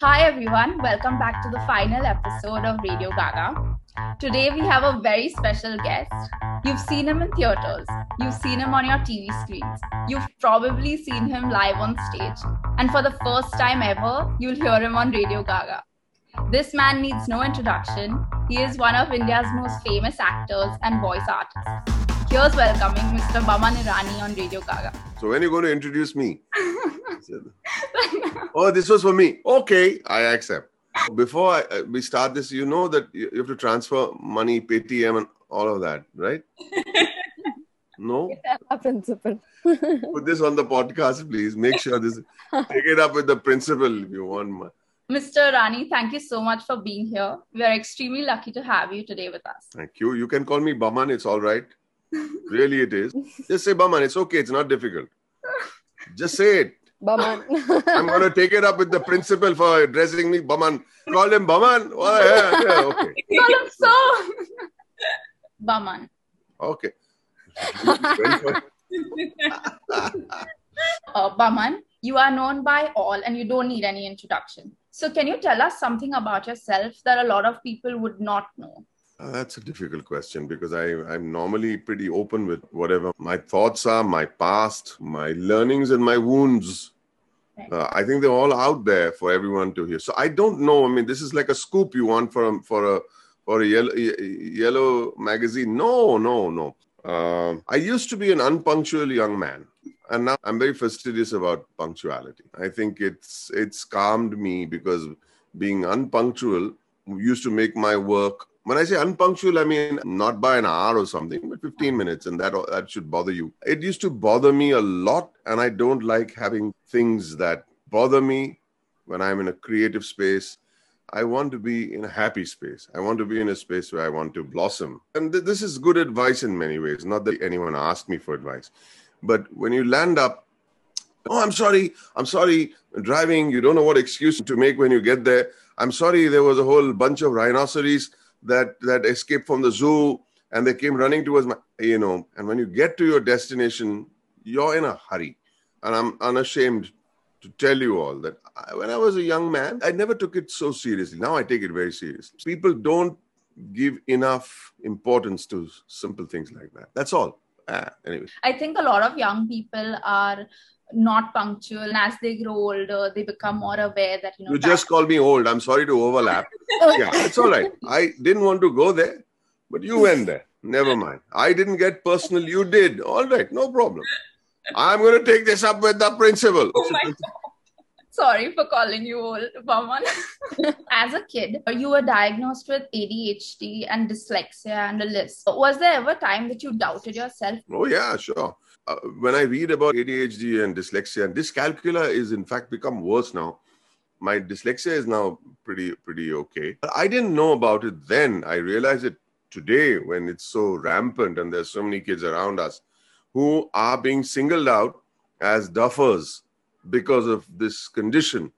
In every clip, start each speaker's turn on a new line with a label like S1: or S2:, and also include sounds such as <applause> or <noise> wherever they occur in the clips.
S1: Hi everyone, welcome back to the final episode of Radio Gaga. Today we have a very special guest. You've seen him in theaters, you've seen him on your TV screens, you've probably seen him live on stage, and for the first time ever, you'll hear him on Radio Gaga. This man needs no introduction. He is one of India's most famous actors and voice artists. Here's welcoming Mr. Boman Irani on Radio Gaga.
S2: So when are you going to introduce me? <laughs> <laughs> oh, this was for me. Okay, I accept. Before I, uh, we start this, you know that you have to transfer money, Paytm, and all of that, right? <laughs> No.
S3: principal. <laughs>
S2: Put this on the podcast, please. Make sure this. Take it up with the principal if you want.
S1: Mr. Irani, thank you so much for being here. We are extremely lucky to have you today with us.
S2: Thank you. You can call me Boman. It's all right. really, it is. Just say Boman. It's okay. It's not difficult. Just say it.
S3: Boman. <laughs>
S2: I'm going to take it up with the principal for addressing me. Boman. Call him Boman. Oh, yeah, yeah, okay. <laughs>
S1: Call him so. Boman.
S2: Okay. <laughs>
S1: uh, Boman, you are known by all and you don't need any introduction. So, can you tell us something about yourself that a lot of people would not know?
S2: Uh, that's a difficult question because I, I'm normally pretty open with whatever my thoughts are, my past, my learnings, and my wounds.
S1: Right.
S2: Uh, I think they're all out there for everyone to hear. So I don't know. I mean, this is like a scoop you want for a, for a for a yellow, yellow magazine. No, no, no. Uh, I used to be an unpunctual young man, and now I'm very fastidious about punctuality. I think it's it's calmed me because being unpunctual used to make my work when I say unpunctual, I mean not by an hour or something, but 15 minutes, and that that should bother you. It used to bother me a lot, and I don't like having things that bother me when I'm in a creative space. I want to be in a happy space. I want to be in a space where I want to blossom. And th- this is good advice in many ways. Not that anyone asked me for advice, but when you land up Oh, I'm sorry. I'm sorry. Driving, you don't know what excuse to make when you get there. I'm sorry. There was a whole bunch of rhinoceros that that escaped from the zoo and they came running towards my you know and when you get to your destination you're in a hurry. And i'm unashamed to tell you all that I, when i was a young man i never took it so seriously. Now i take it very seriously. People don't give enough importance to simple things like that. That's all. Ah, anyway.
S1: I think a lot of young people are not punctual. And as they grow older they become mm-hmm. more aware that you know
S2: you just call me old. I'm sorry to overlap. <laughs> Yeah it's all right. I didn't want to go there but you went there. Never mind. I didn't get personal. You did. All right. No problem. I'm going to take this up with the principal.
S1: Oh my God. Sorry for calling you old, Boman. <laughs> As a kid, you were diagnosed with ADHD and dyslexia and a list. Was there ever a time that you doubted yourself?
S2: Oh, yeah, sure. Uh, when I read about ADHD and dyslexia, and dyscalculia is in fact become worse now. My dyslexia is now pretty pretty okay. I didn't know about it then. I realize it today when it's so rampant and there's so many kids around us who are being singled out as duffers because of this condition.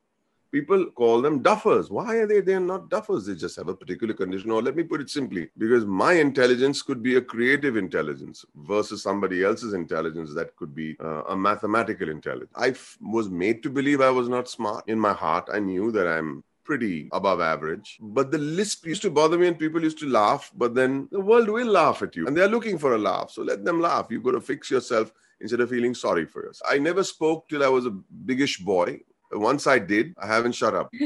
S2: People call them duffers. Why are they? They're not duffers. They just have a particular condition. Or let me put it simply because my intelligence could be a creative intelligence versus somebody else's intelligence that could be uh, a mathematical intelligence. I f- was made to believe I was not smart. In my heart, I knew that I'm pretty above average. But the lisp used to bother me and people used to laugh. But then the world will laugh at you and they're looking for a laugh. So let them laugh. You've got to fix yourself instead of feeling sorry for yourself. I never spoke till I was a biggish boy. Once I did, I haven't shut up. <laughs>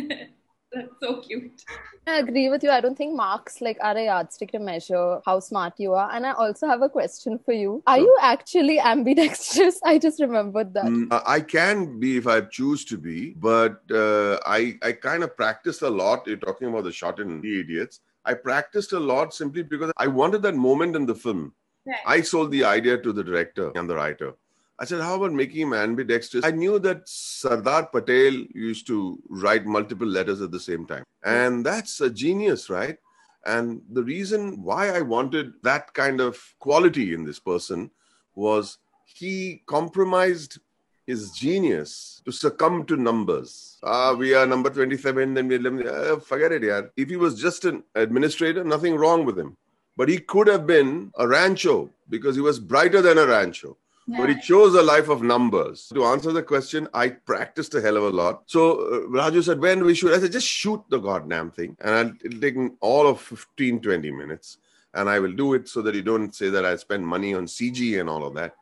S1: That's so cute.
S3: I agree with you. I don't think marks like are a yardstick to measure how smart you are. And I also have a question for you. Are
S2: Sure.
S3: you actually ambidextrous? <laughs> I just remembered that.
S2: Mm, I can be if I choose to be, but uh, I I kind of practiced a lot. You're talking about the shot in Three Idiots. I practiced a lot simply because I wanted that moment in the film.
S1: Right.
S2: I sold the idea to the director and the writer. I said, How about making him ambidextrous? I knew that Sardar Patel used to write multiple letters at the same time. And that's a genius, right? And the reason why I wanted that kind of quality in this person was he compromised his genius to succumb to numbers. Ah, we are number 27, then we 11. Uh, forget it, yeah. If he was just an administrator, nothing wrong with him. But he could have been a rancho because he was brighter than a rancho. But he chose a life of numbers. To answer the question, I practiced a hell of a lot. So uh, Raju said, when we shoot? I said, just shoot the goddamn thing. And I'll, it'll take all of 15, 20 minutes. And I will do it so that you don't say that I spend money on CG and all of that,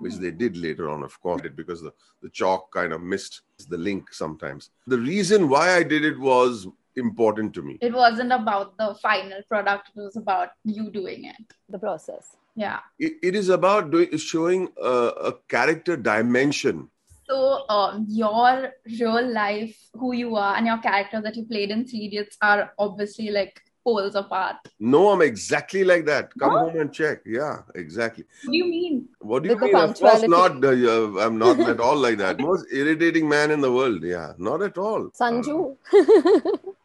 S2: which they did later on, of course, because the, the chalk kind of missed the link sometimes. The reason why I did it was important to me.
S1: It wasn't about the final product, it was about you doing it.
S3: The process.
S1: Yeah.
S2: It, it is about doing, showing a, a character dimension.
S1: So, um, your real life, who you are, and your character that you played in Three Idiots are obviously like poles apart.
S2: No, I'm exactly like that. Come
S1: Huh?
S2: home and check. Yeah, exactly.
S1: What do you mean?
S2: What do you
S3: With
S2: mean? Of course
S3: punctuality.
S2: not. Uh, I'm not <laughs> at all like that. Most irritating man in the world. Yeah, not at all.
S3: Sanju.
S2: Uh, <laughs>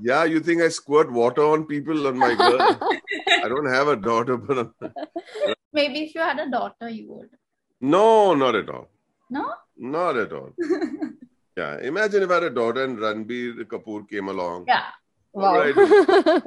S2: yeah, you think I squirt water on people on my girl? <laughs> I don't have a daughter, but
S1: Maybe if you had a daughter, you would.
S2: no, not at all.
S1: No?
S2: Not at all. Yeah, imagine if I had a daughter and Ranbir Kapoor came along.
S1: Yeah.
S3: wow.
S2: Alright. <laughs>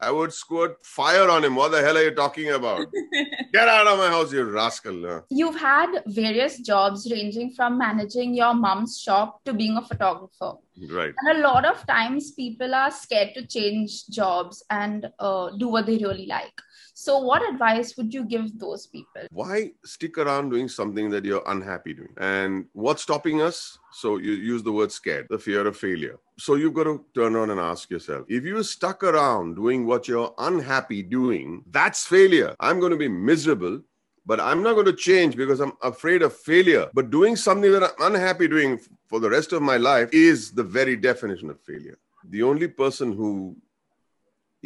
S2: I would squirt fire on him. What the hell are you talking about? <laughs> Get out of my house, you rascal.
S1: You've had various jobs ranging from managing your mom's shop to being a photographer.
S2: Right.
S1: And a lot of times people are scared to change jobs and uh, do what they really like. So, what advice would you give those people?
S2: Why stick around doing something that you're unhappy doing? And what's stopping us? So you use the word scared, the fear of failure. So you've got to turn around and ask yourself if you're stuck around doing what you're unhappy doing, that's failure. I'm going to be miserable. But I'm not going to change because I'm afraid of failure. But doing something that I'm unhappy doing for the rest of my life is the very definition of failure. The only person who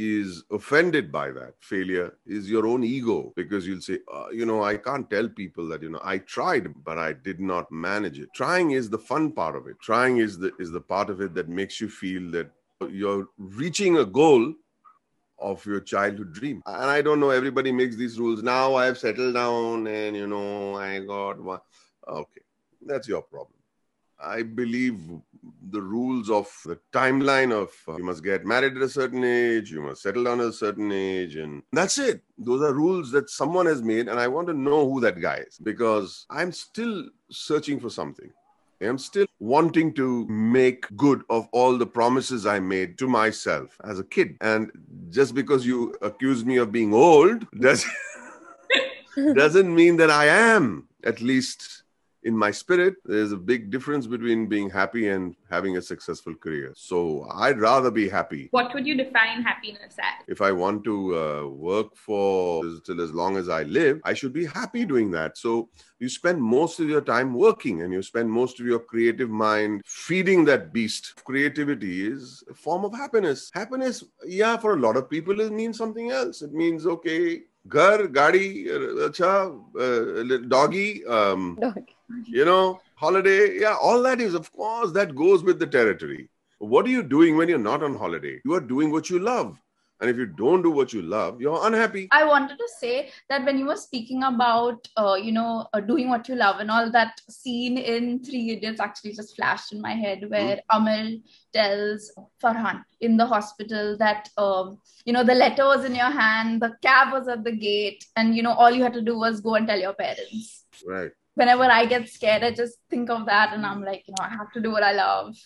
S2: is offended by that failure is your own ego because you'll say uh, you know i can't tell people that you know i tried but i did not manage it. Trying is the fun part of it. Trying is the is the part of it that makes you feel that you're reaching a goal of your childhood dream. And i don't know everybody makes these rules now i have settled down and you know i got one. Okay that's your problem. I believe the rules of the timeline of uh, you must get married at a certain age, you must settle down at a certain age, and that's it. Those are rules that someone has made, and I want to know who that guy is because I'm still searching for something. I'm still wanting to make good of all the promises I made to myself as a kid. And just because you accuse me of being old does, <laughs> <laughs> doesn't mean that I am, at least in my spirit, there's a big difference between being happy and having a successful career. So I'd rather be happy.
S1: What would you define happiness as?
S2: If I want to uh, work for till as long as I live, I should be happy doing that. So you spend most of your time working and you spend most of your creative mind feeding that beast. Creativity is a form of happiness. Happiness, yeah, for a lot of people, it means something else. It means, okay. Ghar, gadi, uh, acha, uh, doggy. Um,
S3: doggy
S2: you know holiday yeah all that is of course that goes with the territory. What are you doing when you're not on holiday? You are doing what you love. And if you don't do what you love you're unhappy.
S1: I wanted to say that when you were speaking about, uh, you know, uh, doing what you love and all that scene in Three Idiots actually just flashed in my head where Amil tells Farhan in the hospital that, um, you know, the letter was in your hand, the cab was at the gate, and, you know, all you had to do was go and tell your parents.
S2: right
S1: Whenever I get scared, I just think of that and I'm like, you know, I have to do what I love.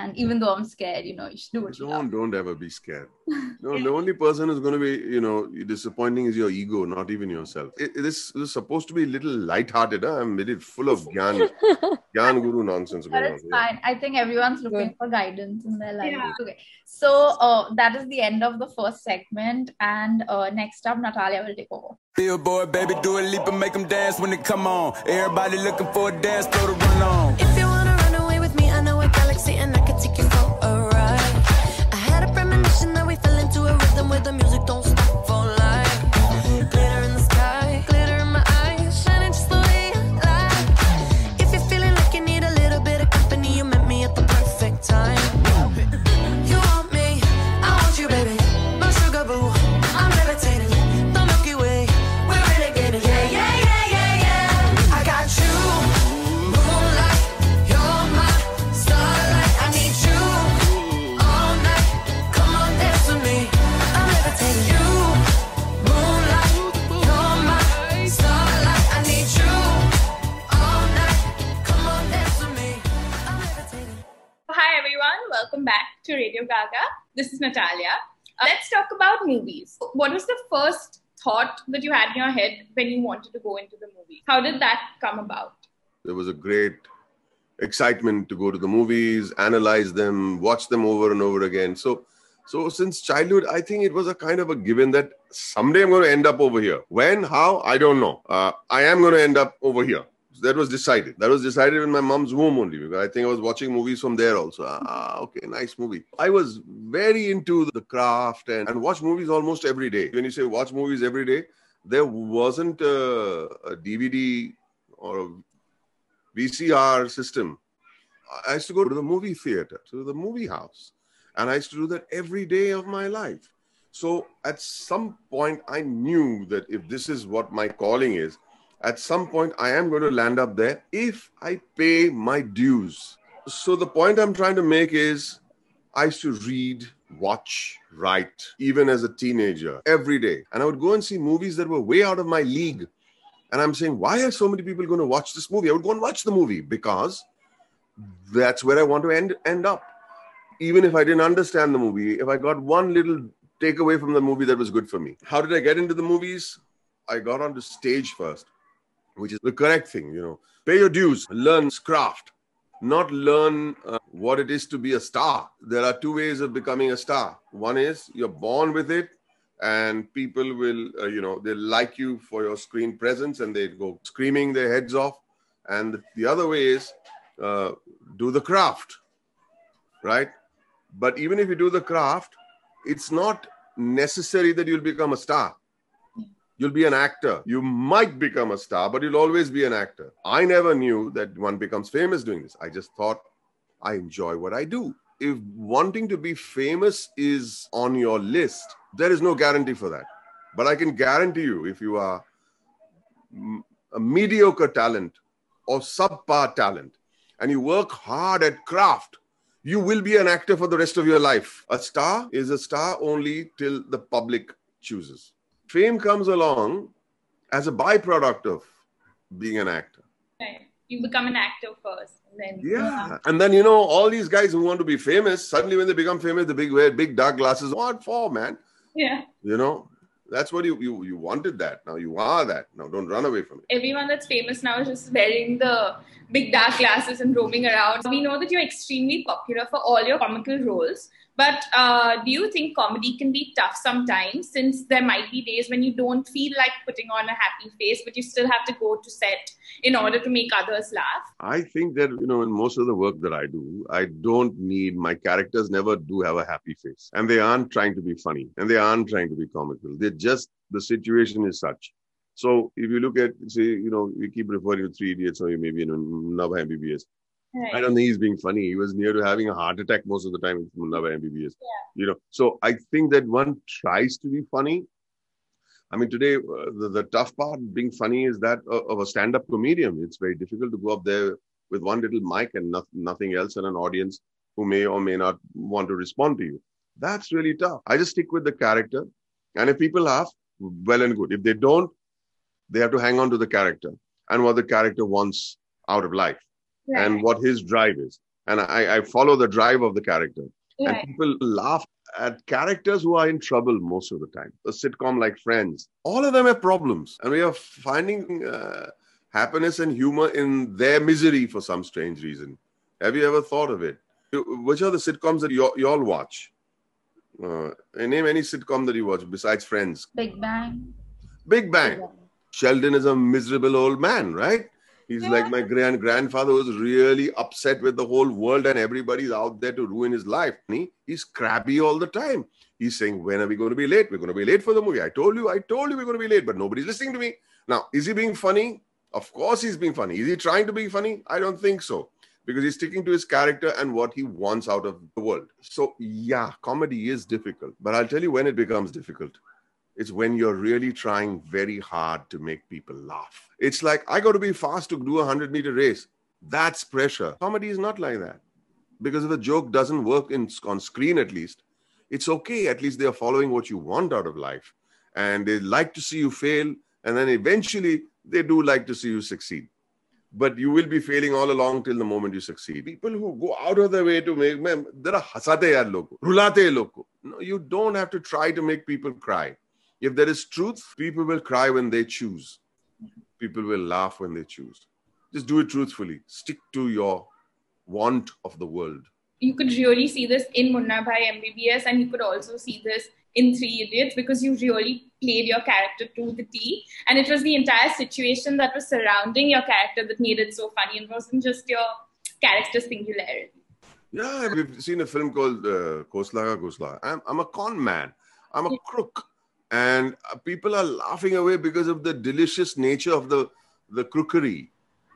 S1: And even though I'm scared, you know, you should do what you love.
S2: don't don't ever be scared <laughs> no the only person who's going to be you know disappointing is your ego not even yourself it, this is supposed to be a little light-hearted huh? i'm very full of gyan <laughs> gyan guru nonsense
S1: But
S2: going
S1: it's
S2: on here.
S1: fine. I think everyone's looking
S3: Good.
S1: for guidance in their life.
S4: Yeah.
S1: Okay. So uh, that is the end of the first segment. And uh, next up, Natalia will take over.
S5: Billboard, baby, do a leap and make them dance when it come on. Everybody looking for a dance floor to run on.
S6: If you wanna run away with me, I know a galaxy and into a rhythm where the music don't
S1: Radio Gaga. This is Natalia. Uh, let's talk about movies. What was the first thought that you had in your head when you wanted to go into the movie? How did that come about?
S2: There was a great excitement to go to the movies, analyze them, watch them over and over again. So, so since childhood, I think it was a kind of a given that someday I'm going to end up over here. When, how, I don't know. Uh, I am going to end up over here. That was decided. That was decided in my mom's womb only because I think I was watching movies from there also. Ah, okay, nice movie. I was very into the craft and, and watch movies almost every day. When you say watch movies every day, there wasn't a, a DVD or a VCR system. I used to go to the movie theater, to the movie house. And I used to do that every day of my life. So at some point, I knew that if this is what my calling is, at some point I am going to land up there if I pay my dues. So the point I'm trying to make is I used to read, watch, write, even as a teenager, every day. And I would go and see movies that were way out of my league. And I'm saying, why are so many people going to watch this movie? I would go and watch the movie because that's where I want to end, end up. Even if I didn't understand the movie, if I got one little takeaway from the movie that was good for me. How did I get into the movies? I got onto stage first which is the correct thing. You know, pay your dues, learn craft, not learn uh, what it is to be a star. There are two ways of becoming a star. One is you're born with it, and people will, uh, you know, they like you for your screen presence, and they go screaming their heads off. And the other way is uh, do the craft, right? But even if you do the craft, it's not necessary that you'll become a star You'll be an actor. You might become a star, but you'll always be an actor. I never knew that one becomes famous doing this. I just thought I enjoy what I do. If wanting to be famous is on your list, there is no guarantee for that. But I can guarantee you, if you are a mediocre talent or subpar talent and you work hard at craft, you will be an actor for the rest of your life. A star is a star only till the public chooses fame comes along as a byproduct of being an actor.
S1: Right. You become an actor first. And then,
S2: yeah. And then, you know, all these guys who want to be famous, suddenly when they become famous, the big wear big dark glasses. What for, man?
S1: Yeah.
S2: You know, that's what you, you you wanted that. Now you are that. Now don't run away from it.
S1: Everyone that's famous now is just wearing the big dark glasses and roaming around. We know that you're extremely popular for all your comical roles. But uh, do you think comedy can be tough sometimes since there might be days when you don't feel like putting on a happy face, but you still have to go to set in order to make others laugh?
S2: I think that, you know, in most of the work that I do, I don't need my characters never do have a happy face. And they aren't trying to be funny and they aren't trying to be comical. They're just, the situation is such. So if you look at, say, you know, we keep referring to Three Idiots or maybe you know, Munna MBBS. Right. I don't think he's being funny. He was near to having a heart attack most of the time in Munna MBBS. Yeah. You know, so I think that one tries to be funny. I mean, today uh, the, the tough part being funny is that uh, of a stand-up comedian. It's very difficult to go up there with one little mic and not, nothing else and an audience who may or may not want to respond to you. That's really tough. I just stick with the character, and if people laugh, well and good. If they don't, they have to hang on to the character and what the character wants out of life right. and what his drive is. And I, I follow the drive of the character. Right. And people laugh at characters who are in trouble most of the time. A sitcom like Friends, all of them have problems. And we are finding uh, happiness and humor in their misery for some strange reason. Have you ever thought of it? Which are the sitcoms that you, you all watch? Uh, name any sitcom that you watch besides Friends.
S1: Big Bang.
S2: Big Bang. Sheldon is a miserable old man, right? He's yeah. like my grand grandfather was really upset with the whole world and everybody's out there to ruin his life. He, he's crabby all the time. He's saying, When are we going to be late? We're going to be late for the movie. I told you, I told you we're going to be late, but nobody's listening to me. Now, is he being funny? Of course he's being funny. Is he trying to be funny? I don't think so. Because he's sticking to his character and what he wants out of the world. So, yeah, comedy is difficult. But I'll tell you when it becomes difficult it's when you're really trying very hard to make people laugh. It's like, I got to be fast to do a 100 meter race. That's pressure. Comedy is not like that. Because if a joke doesn't work in, on screen, at least, it's okay. At least they're following what you want out of life. And they like to see you fail. And then eventually, they do like to see you succeed. but you will be failing all along till the moment you succeed. People who go out of their way to make man, there are hasate yaar log, rulate. No, you don't have to try to make people cry. If there is truth, people will cry when they choose. People will laugh when they choose. Just do it truthfully. Stick to your want of the world.
S1: You could really see this in Munna Bhai MBBS, and you could also see this in Three Idiots because you really played your character to the T. And it was the entire situation that was surrounding your character that made it so funny and wasn't just your character's singularity.
S2: Yeah, we've seen a film called uh, Khosla Ka Ghosla. I'm, I'm a con man. I'm a crook. And uh, people are laughing away because of the delicious nature of the, the crookery.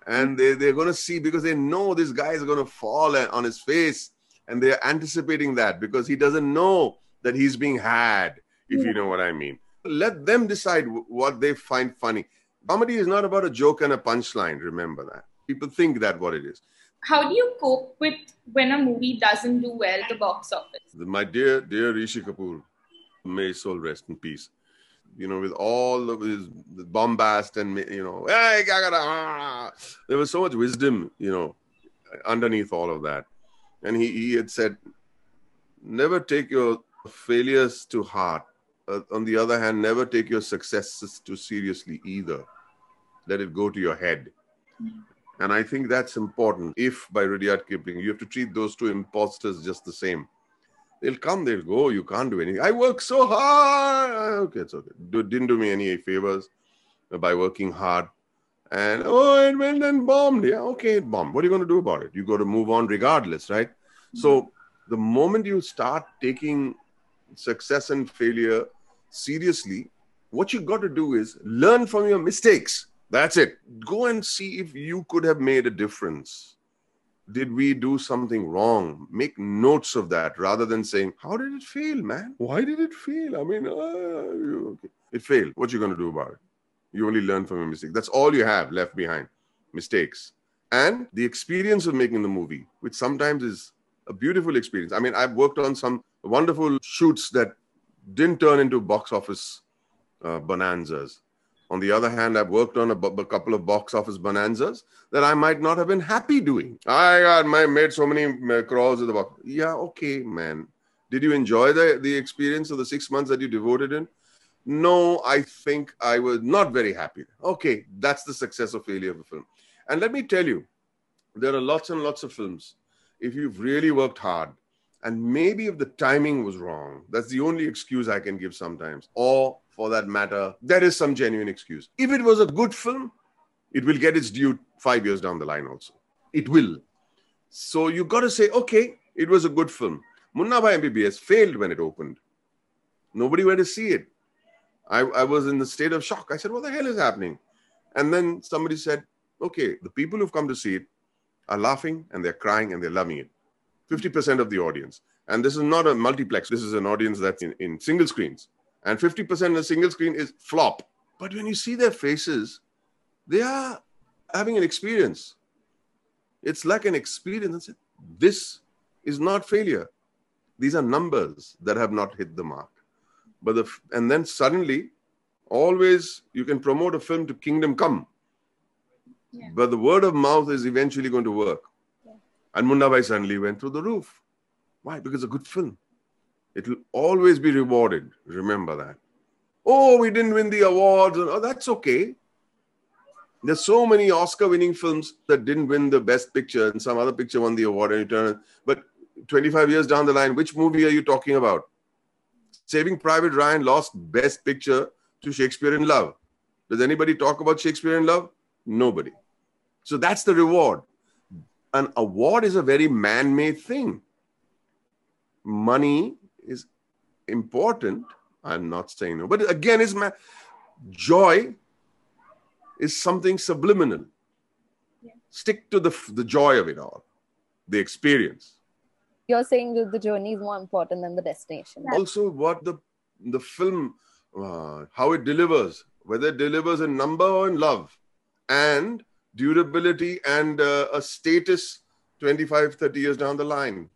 S2: And they, they're going to see because they know this guy is going to fall on his face. And they're anticipating that because he doesn't know that he's being had, if you know what I mean. Let them decide what they find funny. Comedy is not about a joke and a punchline, remember that. People think that what it is.
S1: How do you cope with when a movie doesn't do well at the box office?
S2: My dear, dear Rishi Kapoor, may his soul rest in peace. You know, with all of his bombast and, you know, hey, ah. there was so much wisdom, you know, underneath all of that. And he, he had said, never take your failures to heart. Uh, on the other hand, never take your successes too seriously either. Let it go to your head. And I think that's important. If by Rudyard Kipling, you have to treat those two imposters just the same. They'll come, they'll go. You can't do anything. I work so hard. Okay, it's okay. Do, didn't do me any favors by working hard. And oh, it went and bombed. Yeah, okay, it bombed. What are you going to do about it? You got to move on regardless, right? Mm-hmm. So the moment you start taking success and failure seriously, what you got to do is learn from your mistakes. That's it. Go and see if you could have made a difference. Did we do something wrong? Make notes of that rather than saying, How did it fail, man? Why did it fail? I mean, uh, okay. it failed. What you going to do about it? You only learn from your mistake. That's all you have left behind mistakes. And the experience of making the movie, which sometimes is a beautiful experience. I mean, I've worked on some wonderful shoots that didn't turn into box office uh, bonanzas. On the other hand, I've worked on a, couple of box office bonanzas that I might not have been happy doing. I got my made so many uh, crores at the box. Yeah, okay, man. Did you enjoy the, the experience of the six months that you devoted in? No, I think I was not very happy. Okay, that's the success or failure of a film. And let me tell you, there are lots and lots of films if you've really worked hard and maybe if the timing was wrong, that's the only excuse I can give sometimes. Or for that matter, there is some genuine excuse. If it was a good film, it will get its due five years down the line also. It will. So you got to say, okay, it was a good film. Munna Bhai MBBS failed when it opened. Nobody went to see it. I, I was in the state of shock. I said, what the hell is happening? And then somebody said, okay, the people who've come to see it are laughing and they're crying and they're loving it. 50% of the audience. And this is not a multiplex, this is an audience that's in, in single screens. And 50% of the single screen is flop. But when you see their faces, they are having an experience. It's like an experience. This is not failure. These are numbers that have not hit the mark. But the, and then suddenly, always you can promote a film to kingdom come but the word of mouth is eventually going to work. And Munna Bhai suddenly went through the roof. Why? Because a good film. It will always be rewarded. Remember that. Oh, we didn't win the awards. Oh, that's okay. There's so many Oscar-winning films that didn't win the best picture, and some other picture won the award and turn. But 25 years down the line, which movie are you talking about? Saving Private Ryan lost Best Picture to Shakespeare in Love. Does anybody talk about Shakespeare in Love? Nobody. So that's the reward. An award is a very man made thing. Money is important. I'm not saying no, but again, is ma- joy is something subliminal. Yeah. Stick to the, the joy of it all, the experience.
S3: You're saying that the journey is more important than the destination.
S2: Also, what the the film, uh, how it delivers, whether it delivers in number or in love, and durability and uh, a status 25, 30 years down the line.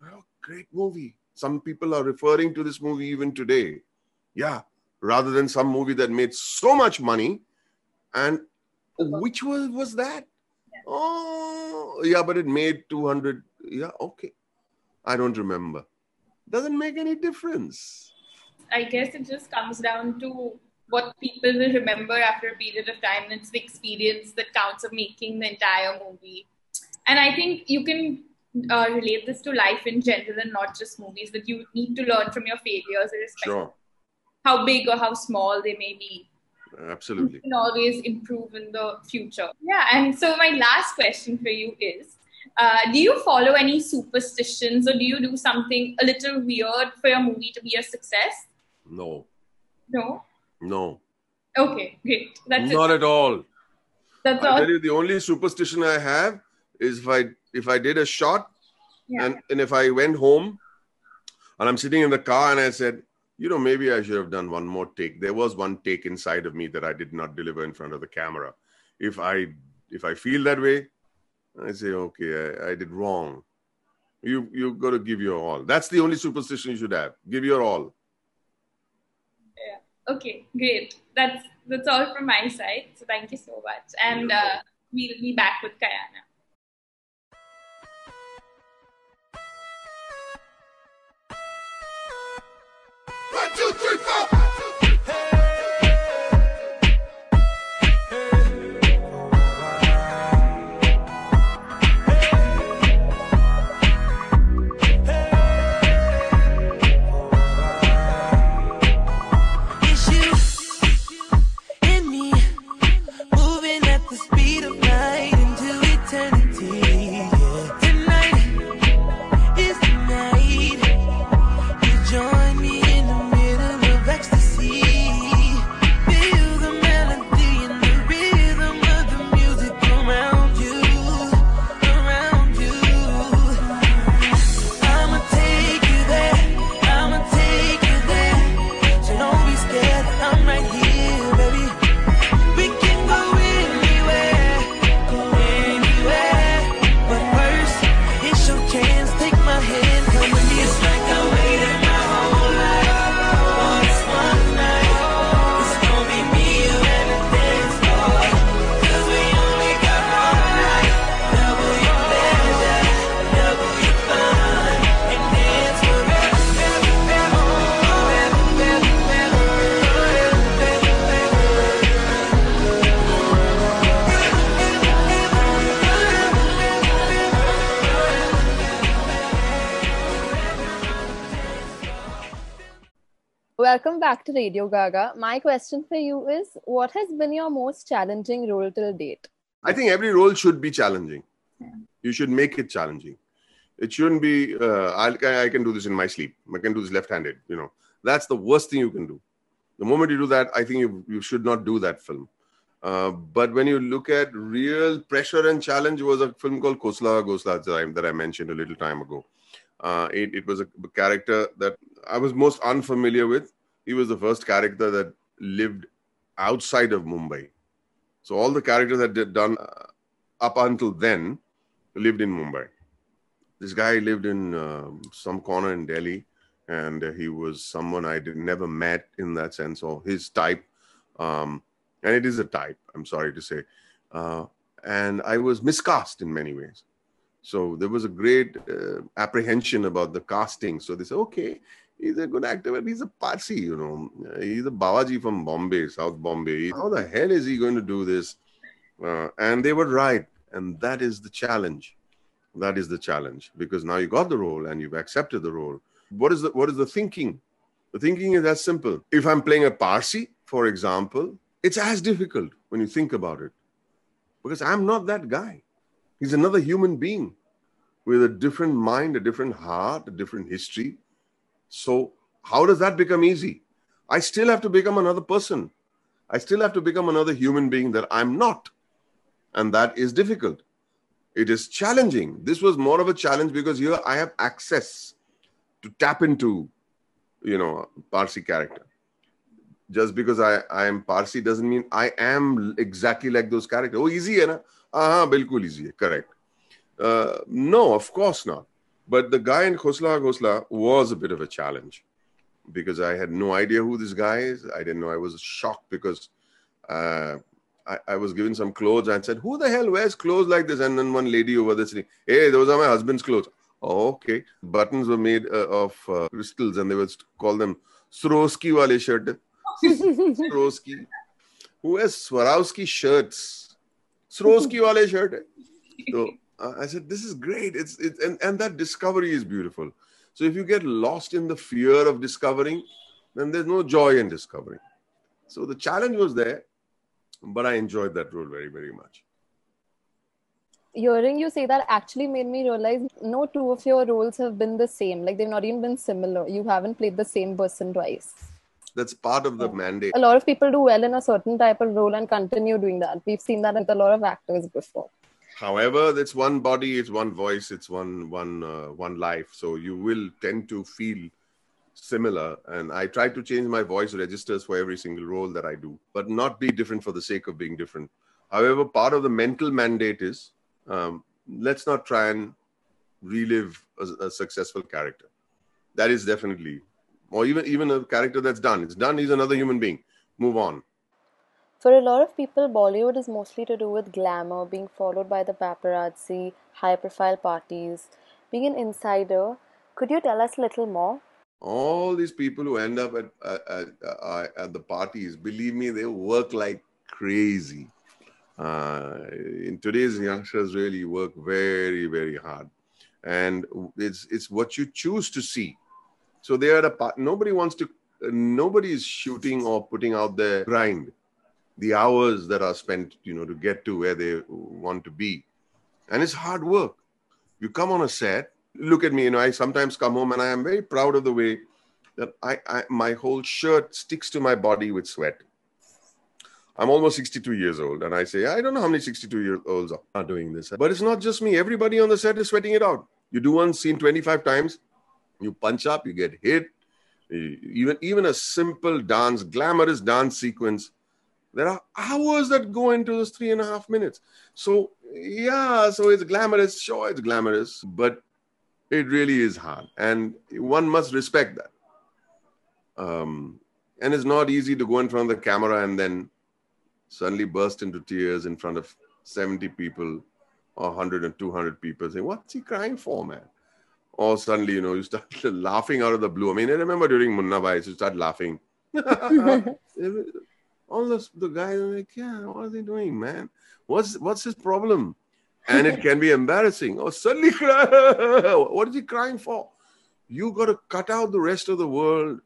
S2: Well, great movie. Some people are referring to this movie even today. Yeah, rather than some movie that made so much money and which was was that? Oh, yeah, but it made 200. Yeah, okay. I don't remember. Doesn't make any difference.
S4: I guess it just comes down to what people will remember after a period of time. It's the experience that counts of making the entire movie. And I think you can uh, relate this to life in general and not just movies, that you need to learn from your failures, irrespective
S2: Sure.
S4: how big or how small they may be.
S2: Absolutely.
S4: You can always improve in the future. Yeah, and so my last question for you is uh, Do you follow any superstitions or do you do something a little weird for your movie to be a success?
S2: No,
S4: No?
S2: No,
S4: Okay, great. That's
S2: not
S4: it.
S2: at all.
S4: That's
S2: I
S4: all.
S2: tell you, the only superstition I have is if I if I did a shot
S4: Yeah.
S2: and, and if I went home and I'm sitting in the car and I said, you know, maybe I should have done one more take. There was one take inside of me that I did not deliver in front of the camera. If I if I feel that way, I say, okay, I, I did wrong. You you got to give your all. That's the only superstition you should have. Give your all.
S4: Okay, great. That's that's all from my side. So thank you so much. And uh, we'll be back with Kayana.
S2: One, two, three, four.
S3: Back to Radio Gaga. My question for you is what has been your most challenging role till date?
S2: I think every role should be challenging. You should make it challenging. It shouldn't be, uh, I, I can do this in my sleep. I can do this left handed. You know, that's the worst thing you can do. The moment you do that, I think you, you should not do that film. Uh, but when you look at real pressure and challenge, was a film called Kosla Gosla that that I mentioned a little time ago. Uh, it, it was a character that I was most unfamiliar with. He was the first character that lived outside of Mumbai. So all the characters that did done uh, up until then lived in Mumbai. This guy lived in um, some corner in Delhi, and uh, he was someone I did never met in that sense, or his type. Um, and it is a type. I'm sorry to say, uh, and I was miscast in many ways. So there was a great uh, apprehension about the casting. So they said, okay, he's a good actor, but he's a Parsi, you know. He's a Bawaji from Bombay, South Bombay. How the hell is he going to do this? Uh, and they were right. And that is the challenge. That is the challenge because now you got the role and you've accepted the role. What is the what is the thinking? The thinking is as simple. If I'm playing a Parsi, for example, it's as difficult when you think about it because I'm not that guy. He's another human being with a different mind, a different heart, a different history. So, how does that become easy? I still have to become another person. I still have to become another human being that I'm not. And that is difficult. It is challenging. This was more of a challenge because here I have access to tap into, you know, Parsi character. Just because I, I am Parsi doesn't mean I am exactly like those characters. Oh, easy, hai na? Uh-huh, bilkul easy, correct. Uh, no, of course not. But the guy in Khosla Khosla was a bit of a challenge because I had no idea who this guy is. I didn't know. I was shocked because uh, I, I was given some clothes and said, Who the hell wears clothes like this? And then one lady over there saying, Hey, those are my husband's clothes. Oh, okay. Buttons were made uh, of uh, crystals and they would call them Swarovski wale shirt. <laughs> Swarovski. Who wears Swarovski shirts? Swarovski wale shirt. So uh, I said, This is great. It's, it's and, and that discovery is beautiful. So if you get lost in the fear of discovering, then there's no joy in discovering. So the challenge was there, but I enjoyed that role very, very much.
S3: Hearing you say that actually made me realize no two of your roles have been the same. Like they've not even been similar. You haven't played the same person twice.
S2: That's part of the mandate.
S3: A lot of people do well in a certain type of role and continue doing that. We've seen that with a lot of actors before.
S2: However, it's one body, it's one voice, it's one one uh, one life. So you will tend to feel similar. And I try to change my voice registers for every single role that I do, but not be different for the sake of being different. However, part of the mental mandate is um, let's not try and relive a, a, successful character. That is definitely, or even even a character that's done. It's done. He's another human being. Move on.
S3: For a lot of people, Bollywood is mostly to do with glamour, being followed by the paparazzi, high-profile parties. Being an insider, could you tell us a little more?
S2: all these people who end up at, at, at, at the parties, believe me, they work like crazy. Uh, in today's youngsters really work very, very hard. And it's, it's what you choose to see. So they are a part, nobody wants to, nobody is shooting or putting out their grind, the hours that are spent, you know, to get to where they want to be. And it's hard work. You come on a set, look at me, you know, I sometimes come home and I am very proud of the way that I, I my whole shirt sticks to my body with sweat. I'm almost 62 years old, and I say, I don't know how many 62 year olds are doing this. But it's not just me. Everybody on the set is sweating it out. You do one scene 25 times, you punch up, you get hit. Even, even a simple dance, glamorous dance sequence, there are hours that go into those three and a half minutes. So, yeah, so it's glamorous. Sure, it's glamorous, but it really is hard, and one must respect that. Um, and it's not easy to go in front of the camera and then suddenly burst into tears in front of 70 people or 100 and 200 people saying, What's he crying for, man? Or suddenly, you know, you start <laughs> laughing out of the blue. I mean, I remember during Munna Bhai, you start laughing. <laughs> <laughs> All the, the guys are like, Yeah, what are they doing, man? What's what's his problem? and it can be embarrassing. Oh, suddenly, <laughs> what is he crying for? You got to cut out the rest of the world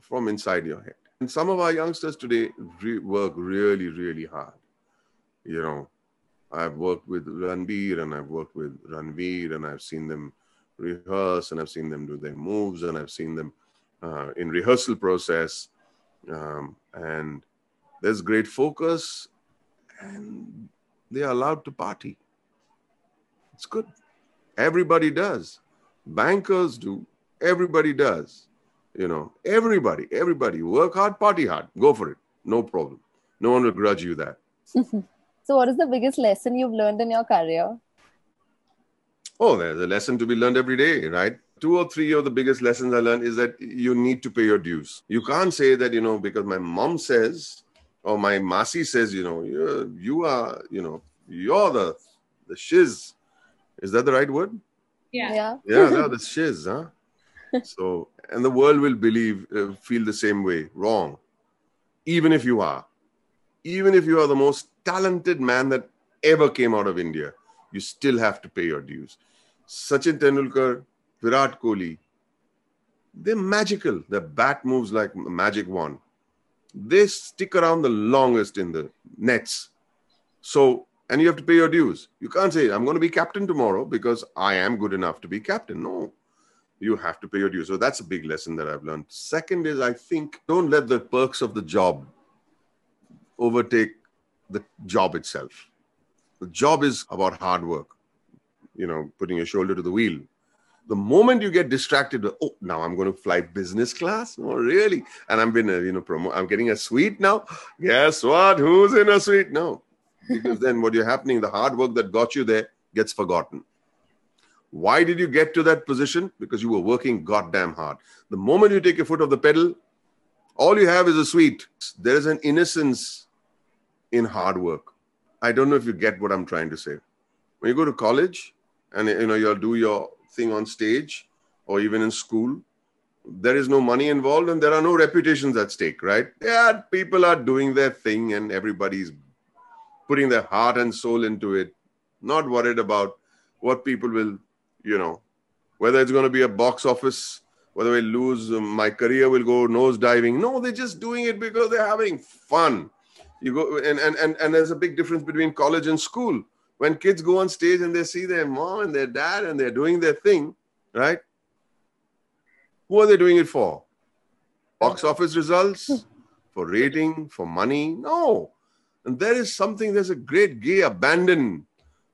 S2: from inside your head. And some of our youngsters today re- work really, really hard. You know, I've worked with Ranbir and I've worked with Ranveer and I've seen them rehearse and I've seen them do their moves and I've seen them uh, in rehearsal process. Um, and there's great focus and they are allowed to party. It's good. Everybody does. Bankers do. Everybody does. You know, everybody, everybody. Work hard, party hard. Go for it. No problem. No one will grudge you that. <laughs>
S3: so, what is the biggest lesson you've learned in your career?
S2: Oh, there's a lesson to be learned every day, right? Two or three of the biggest lessons I learned is that you need to pay your dues. You can't say that, you know, because my mom says or my Masi says, you know, you you are, you know, you're the the shiz. Is that the right word?
S3: Yeah. Yeah,
S2: yeah no, <laughs> the shiz, huh? so, and the world will believe, uh, feel the same way. Wrong. Even if you are, even if you are the most talented man that ever came out of India, you still have to pay your dues. Sachin Tendulkar, Virat Kohli, they're magical. Their bat moves like a magic wand they stick around the longest in the nets. So, and you have to pay your dues. You can't say, I'm going to be captain tomorrow because I am good enough to be captain. No, you have to pay your dues. So that's a big lesson that I've learned. Second is, I think, don't let the perks of the job overtake the job itself. The job is about hard work, you know, putting your shoulder to the wheel, the moment you get distracted, oh, now I'm going to fly business class. Oh, really? And I'm been, a, you know, promo. I'm getting a suite now. Guess what? Who's in a suite? No, because then what you're happening, the hard work that got you there gets forgotten. Why did you get to that position? Because you were working goddamn hard. The moment you take your foot off the pedal, all you have is a suite. There is an innocence in hard work. I don't know if you get what I'm trying to say. When you go to college and you know you'll do your thing on stage or even in school, there is no money involved and there are no reputations at stake, right? Yeah, people are doing their thing and everybody's putting their heart and soul into it, not worried about what people will, you know, whether it's going to be a box office, whether we lose, um, my career will go nose diving. No, they're just doing it because they're having fun. You go and, and and and there's a big difference between college and school. When kids go on stage and they see their mom and their dad and they're doing their thing, right? Who are they doing it for? Box office results? For rating? For money? No. And there is something, there's a great gay abandon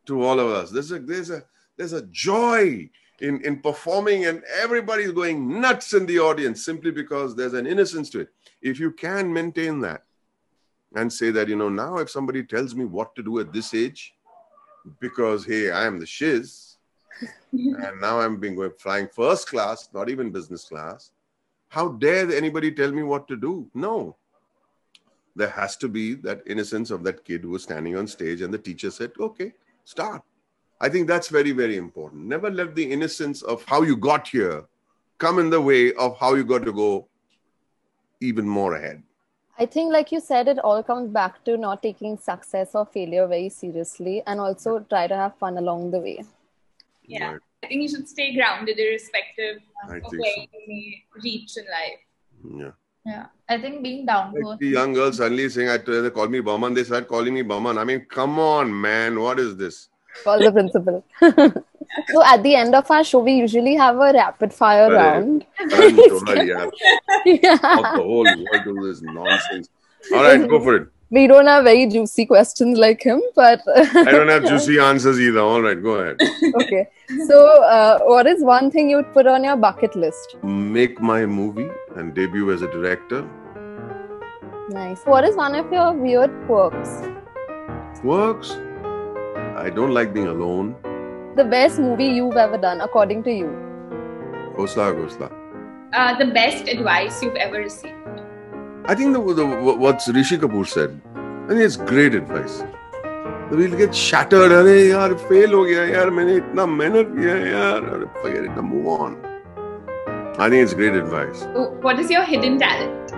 S2: to all of us. There's a there's a there's a joy in, in performing, and everybody's going nuts in the audience simply because there's an innocence to it. If you can maintain that and say that, you know, now if somebody tells me what to do at this age, because hey, I am the shiz, <laughs> and now I'm being going flying first class, not even business class. How dare anybody tell me what to do? No. There has to be that innocence of that kid who was standing on stage, and the teacher said, Okay, start. I think that's very, very important. Never let the innocence of how you got here come in the way of how you got to go even more ahead.
S3: I think, like you said, it all comes back to not taking success or failure very seriously and also try to have fun along the way.
S1: Yeah.
S2: Right.
S1: I think you should stay grounded irrespective
S2: I
S1: of
S2: think
S1: where
S2: so.
S1: you may reach in life.
S2: Yeah.
S1: Yeah. I think being down to
S2: Like the young girls suddenly saying, I they call me Boman. They start calling me Boman. I mean, come on, man. What is this?
S3: Call the principal. <laughs> so, at the end of our show, we usually have a rapid fire
S2: Correct.
S3: round. <laughs>
S2: Yeah.
S3: yeah.
S2: The whole world this nonsense. All right, go for it.
S3: We don't have very juicy questions like him, but
S2: I don't have juicy answers either. All right, go ahead. <laughs>
S3: okay. So, uh, what is one thing you would put on your bucket list?
S2: Make my movie and debut as a director.
S3: Nice. What is one of your weird quirks?
S2: Quirks? I don't like being alone
S3: the best movie you've ever done, according to you?
S2: Khosla Ghosla.
S1: Uh, the best advice you've ever received?
S2: I think the, the, what Rishi Kapoor said. I think it's great advice. We'll get shattered. अरे यार fail हो गया यार मैंने kiya मेहनत किया यार forget it. Move on. I think it's great advice.
S1: What is your hidden talent?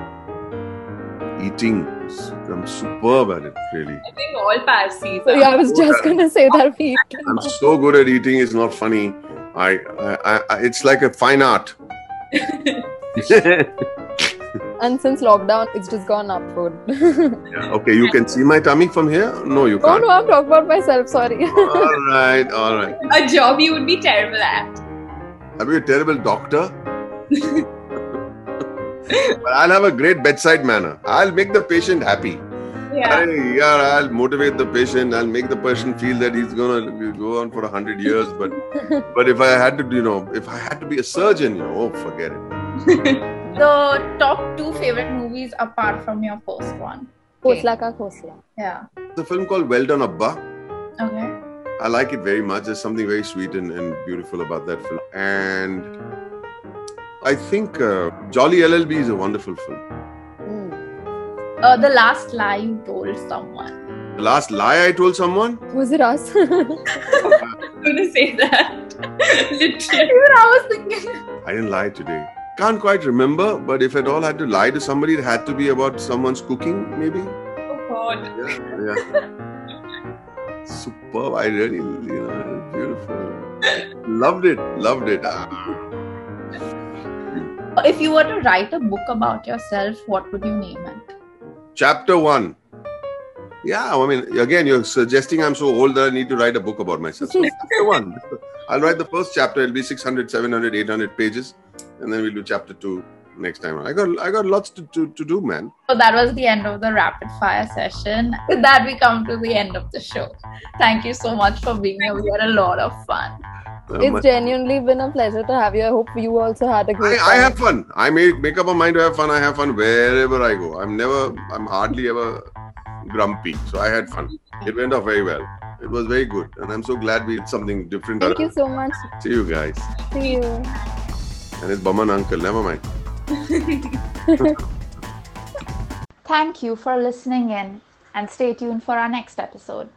S2: Eating. I'm superb at it. Really,
S1: I think all Parsis
S3: So, yeah, I was just gonna say that we
S2: I'm so good at eating. It's not funny. I, I, I, I it's like a fine art. <laughs>
S3: and since lockdown, it's just gone upward.
S2: Yeah, Okay, you can see my tummy from here. No, you can't.
S3: Oh no, I'm talking about myself. Sorry.
S2: all right, all right.
S1: A job you would be terrible at.
S2: I'll be a terrible doctor. <laughs> but I'll have a great bedside manner. I'll make the patient happy.
S1: Yeah.
S2: Hey, yeah, I'll motivate the patient. I'll make the patient feel that he's gonna go on for a hundred years. But, <laughs> but if I had to, you know, if I had to be a surgeon, you know, oh, forget it. <laughs>
S1: The top two favorite movies apart from your first one.
S3: Khosla Ka Ghosla.
S1: Yeah.
S2: It's a film called Well Done Abba.
S1: Okay.
S2: I like it very much. There's something very sweet and, and beautiful about that film. And I think uh, Jolly LLB is a wonderful film.
S3: Hmm.
S1: Uh, the last lie you told someone.
S2: The last lie I told someone,
S3: Was it us?
S1: I'm <laughs> gonna say that. <laughs> Literally. Even I was thinking.
S2: I didn't lie today. Can't quite remember, but if at all I had to lie to somebody, it had to be about someone's cooking, maybe.
S1: Oh God.
S2: Yeah. yeah. Superb. I really, you know, beautiful. Loved it. Loved it. Ah.
S1: If you were to write a book about yourself, what would you name it?
S2: Chapter one. Yeah, I mean, again, you're suggesting I'm so old that I need to write a book about myself. So, <laughs> chapter one. I'll write the first chapter. It'll be 600, 700, 800 pages. And then we'll do chapter two next time. I got I got lots to, to, to do, man.
S1: So that was the end of the rapid fire session. With that, we come to the end of the show. Thank you so much for being here. We had a lot of fun.
S2: Uh,
S3: it's
S2: my-
S3: genuinely been a pleasure to have you. I hope you also had a great
S2: I, I have fun. I make make up my mind to have fun. I have fun wherever I go. I'm never, I'm hardly ever grumpy. So I had fun. It went off very well. It was very good, and I'm so glad we did something different.
S3: Thank you so much.
S2: See you guys.
S3: See you.
S2: And it's Boman uncle. Never mind. <laughs>
S1: Thank you for listening in. and stay tuned for our next episode.